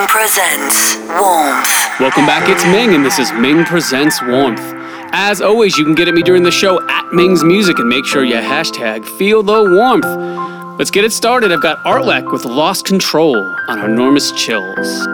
Ming presents Warmth. Welcome back. It's Ming, and this is Ming Presents Warmth. As always, you can get at me during the show at Ming's Music and make sure you hashtag feel the warmth. Let's get it started. I've got Artlek with Lost Control on Enormous Chills.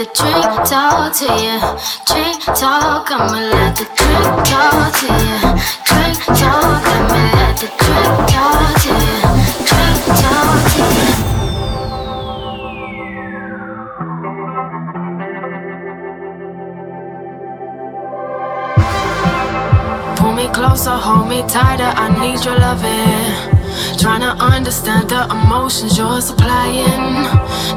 The drink talk to you. Drink talk, I'ma let the drink talk to you. Drink talk, I'ma let the drink talk to you. Drink talk to you. Pull me closer, hold me tighter. I need your loving. Trying to understand the emotions you're supplying.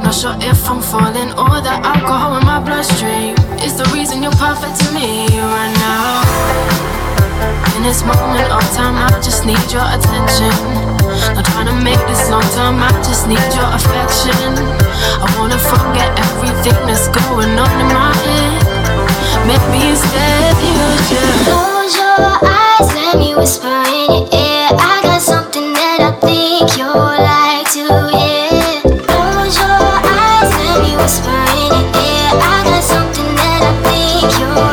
Not sure if I'm falling or the alcohol in my bloodstream is the reason you're perfect to me right now. In this moment of time, I just need your attention. Not trying to make this long term, I just need your affection. I wanna forget everything that's going on in my head. Maybe instead you just. Close your eyes, let me whisper in your ear. I got something think you'll like to hear. Close your eyes, let me whisper in your ear. I got something that I think you'll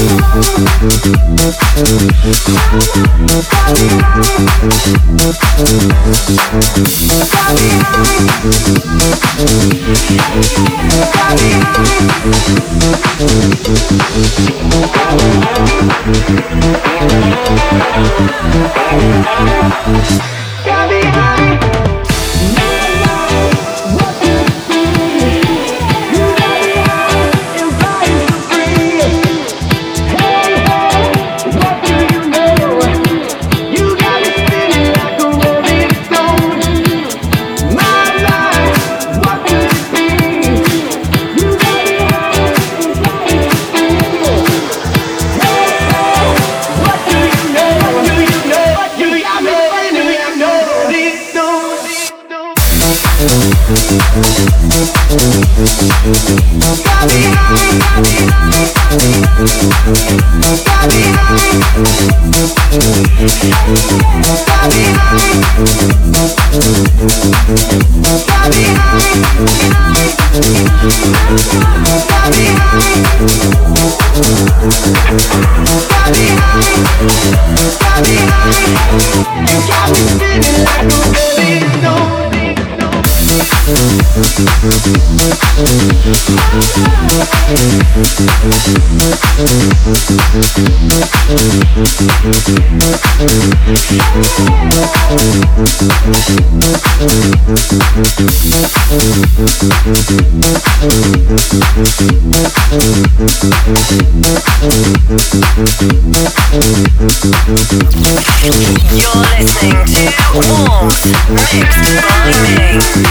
Got me high. Got me feeling like a baby, no you're listening to Warm Mix by Mix.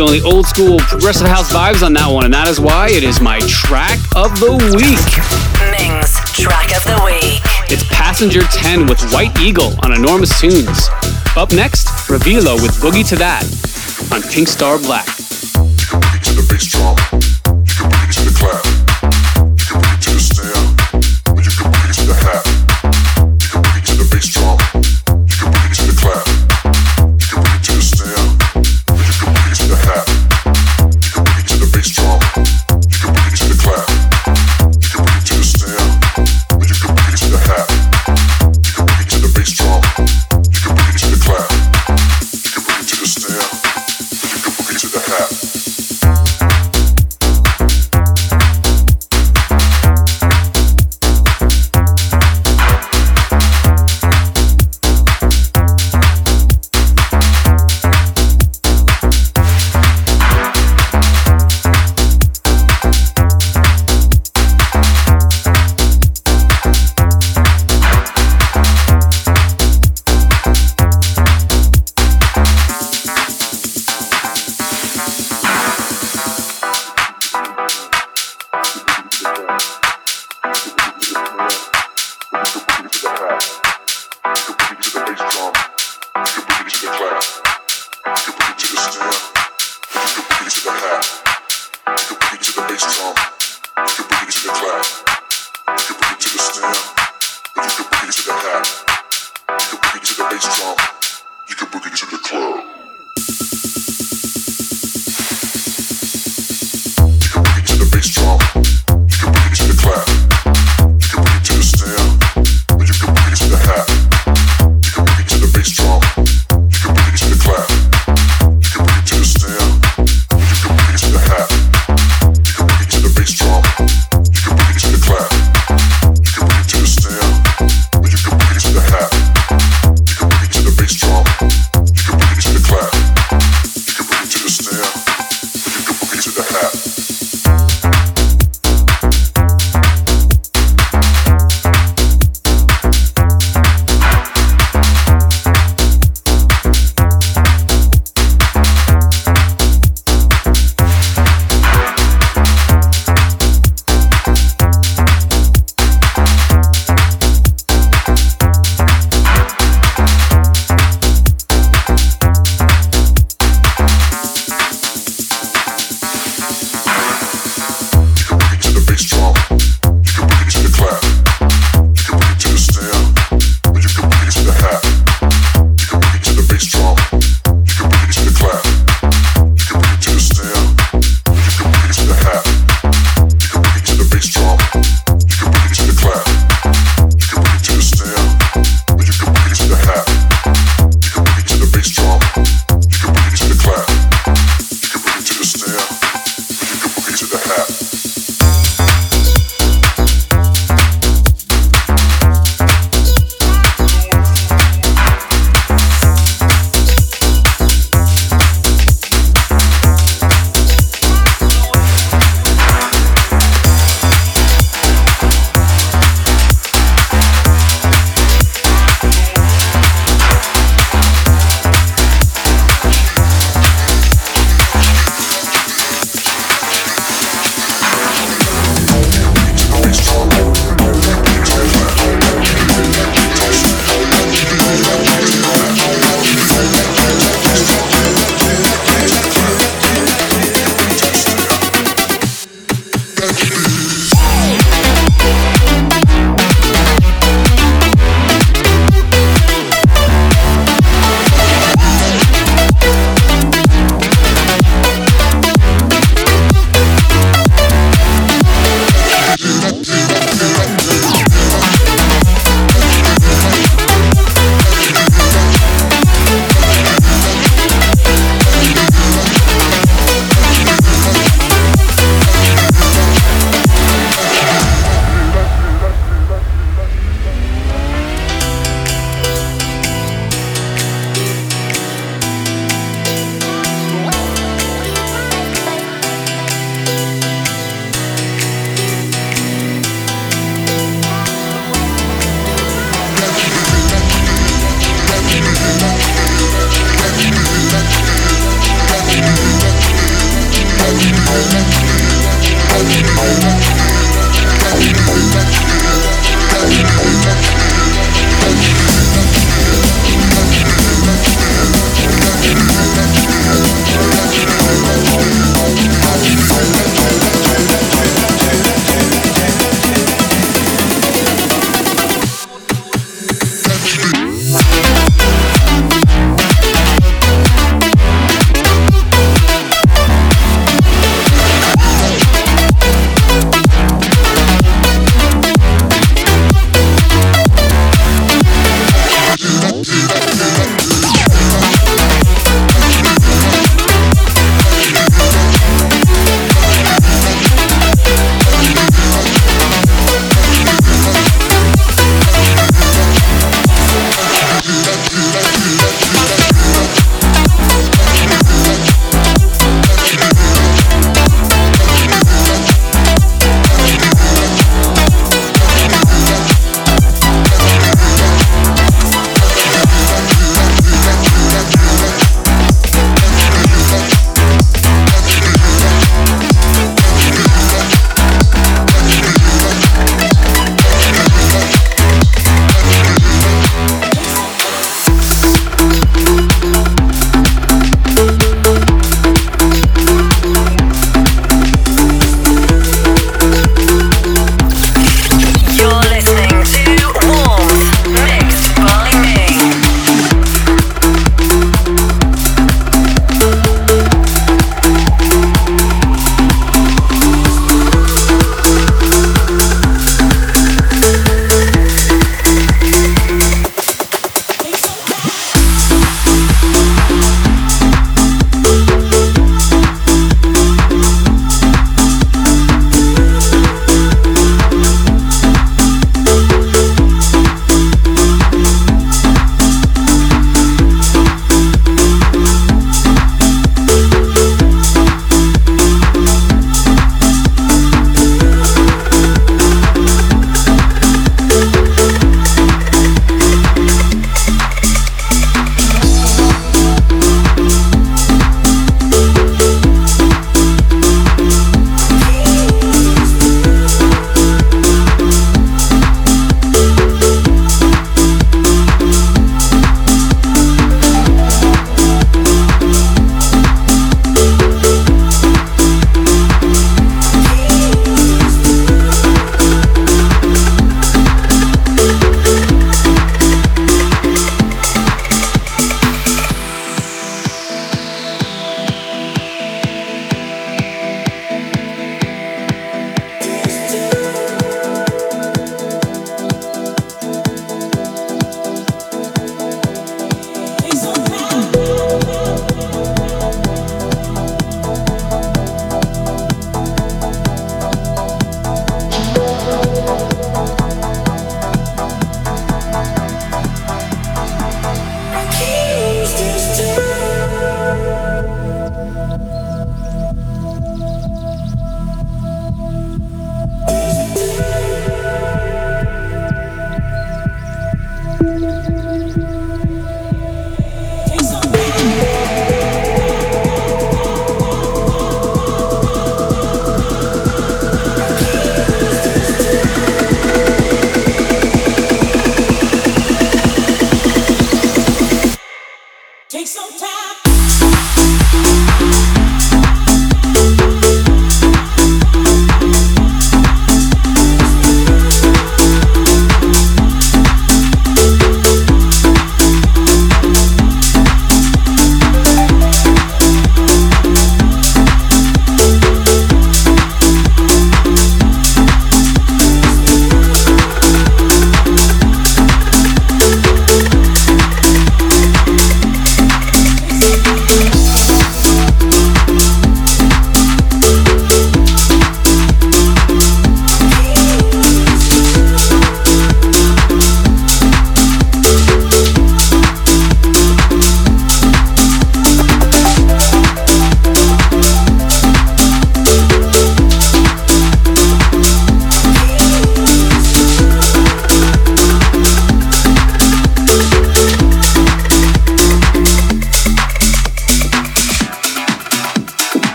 feeling the old school progressive house vibes on that one, and that is why it is my track of the week. Ming's track of the week. It's Passenger 10 with White Eagle on Enormous Tunes. Up next, Revilo with Boogie to That on Pink Star Black.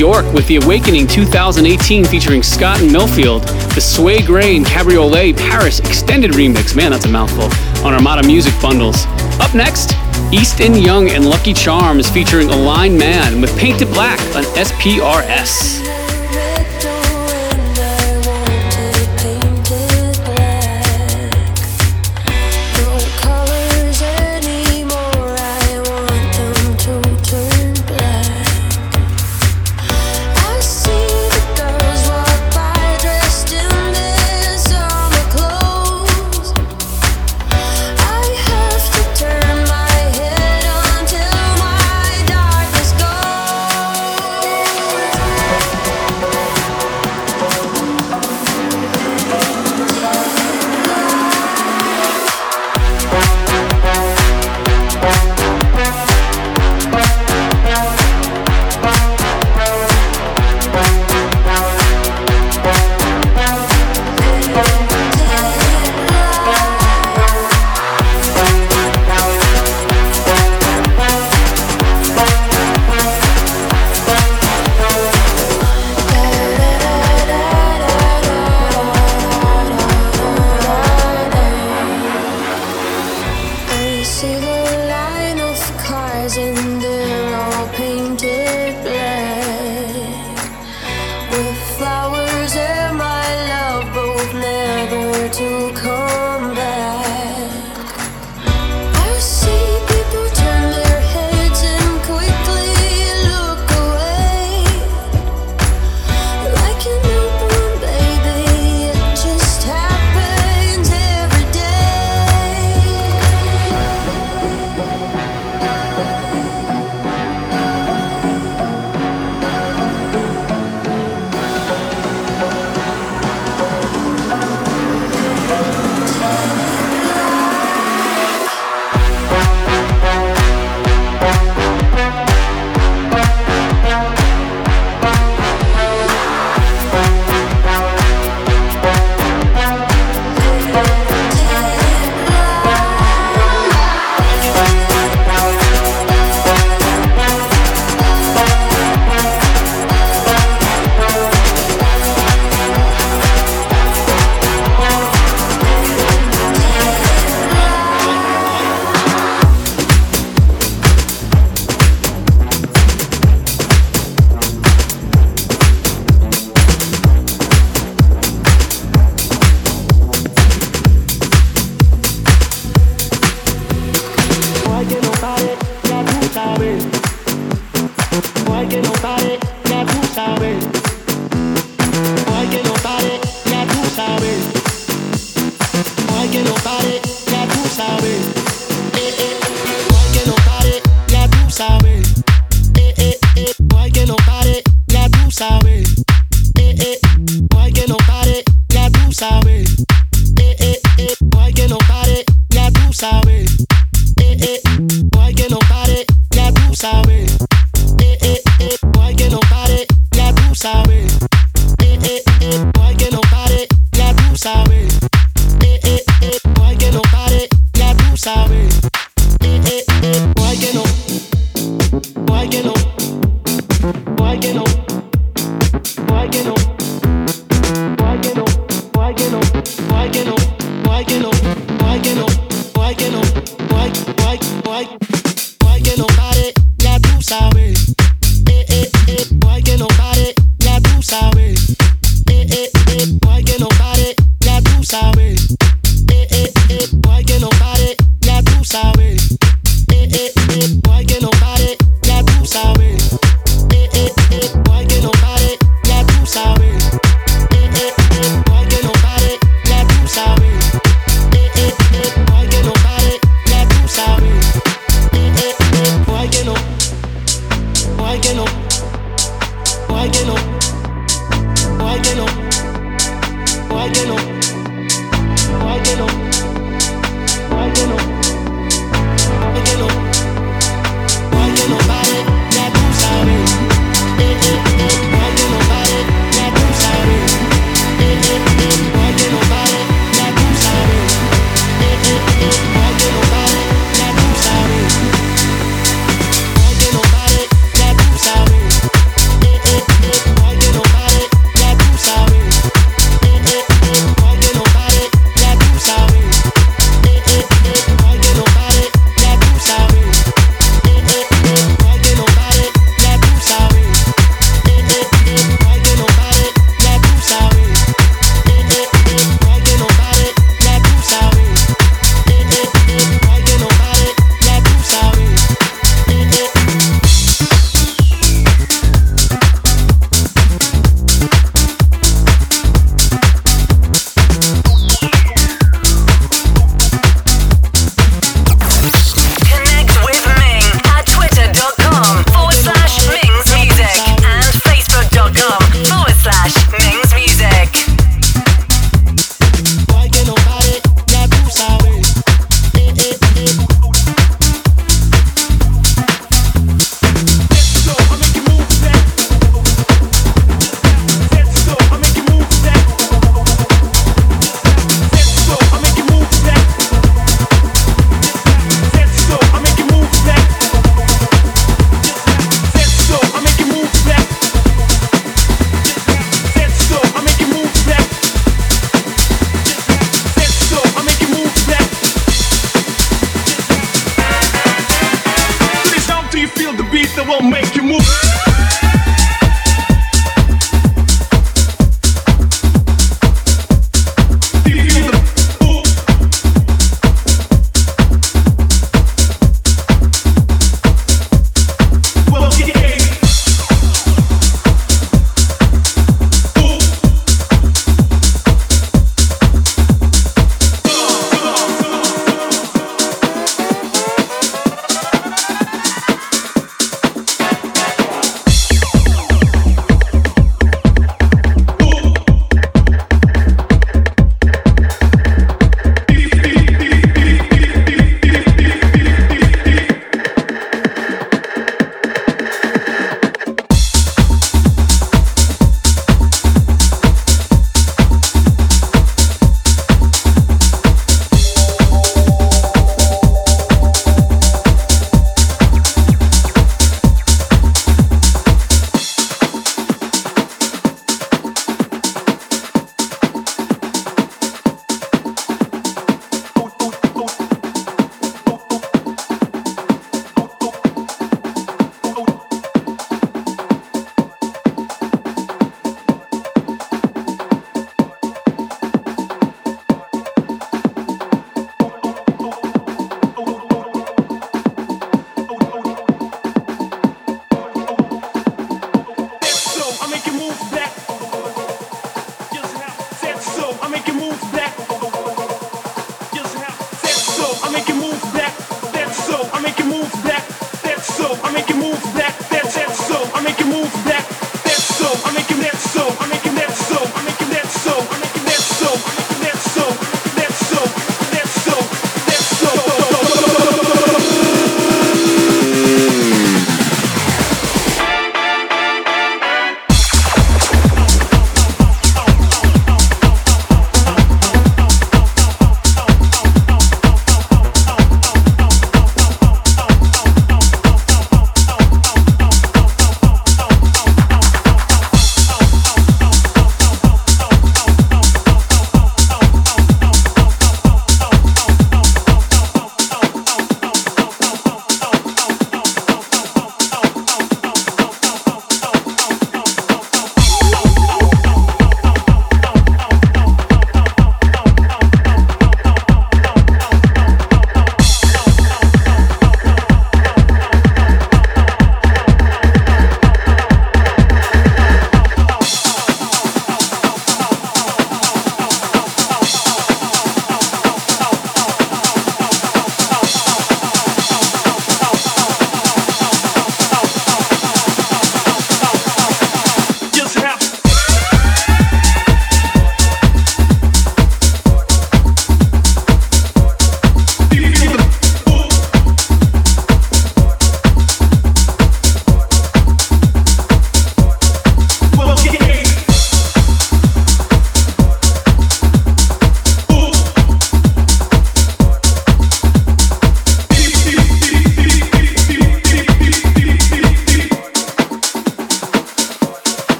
York with The Awakening 2018 featuring Scott and Millfield, the Sway Grain Cabriolet Paris Extended Remix. Man, that's a mouthful. On Armada Music Bundles. Up next, Easton Young and Lucky Charms featuring Align Man with Painted Black on SPRS.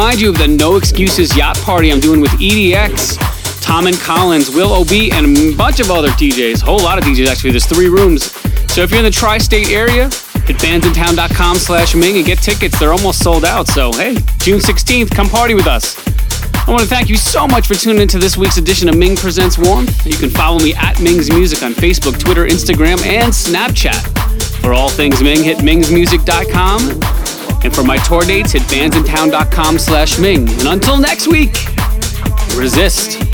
Remind you of the No Excuses Yacht Party I'm doing with EDX, Tom and Collins, Will OB, and a bunch of other DJs. A whole lot of DJs, actually. There's three rooms. So if you're in the tri-state area, hit bandsintown.com slash Ming and get tickets. They're almost sold out. So, hey, June 16th, come party with us. I want to thank you so much for tuning into this week's edition of Ming Presents Warmth. You can follow me at Ming's Music on Facebook, Twitter, Instagram, and Snapchat. For all things Ming, hit mingsmusic.com. And for my tour dates, hit bandsintown.com slash Ming. And until next week, resist.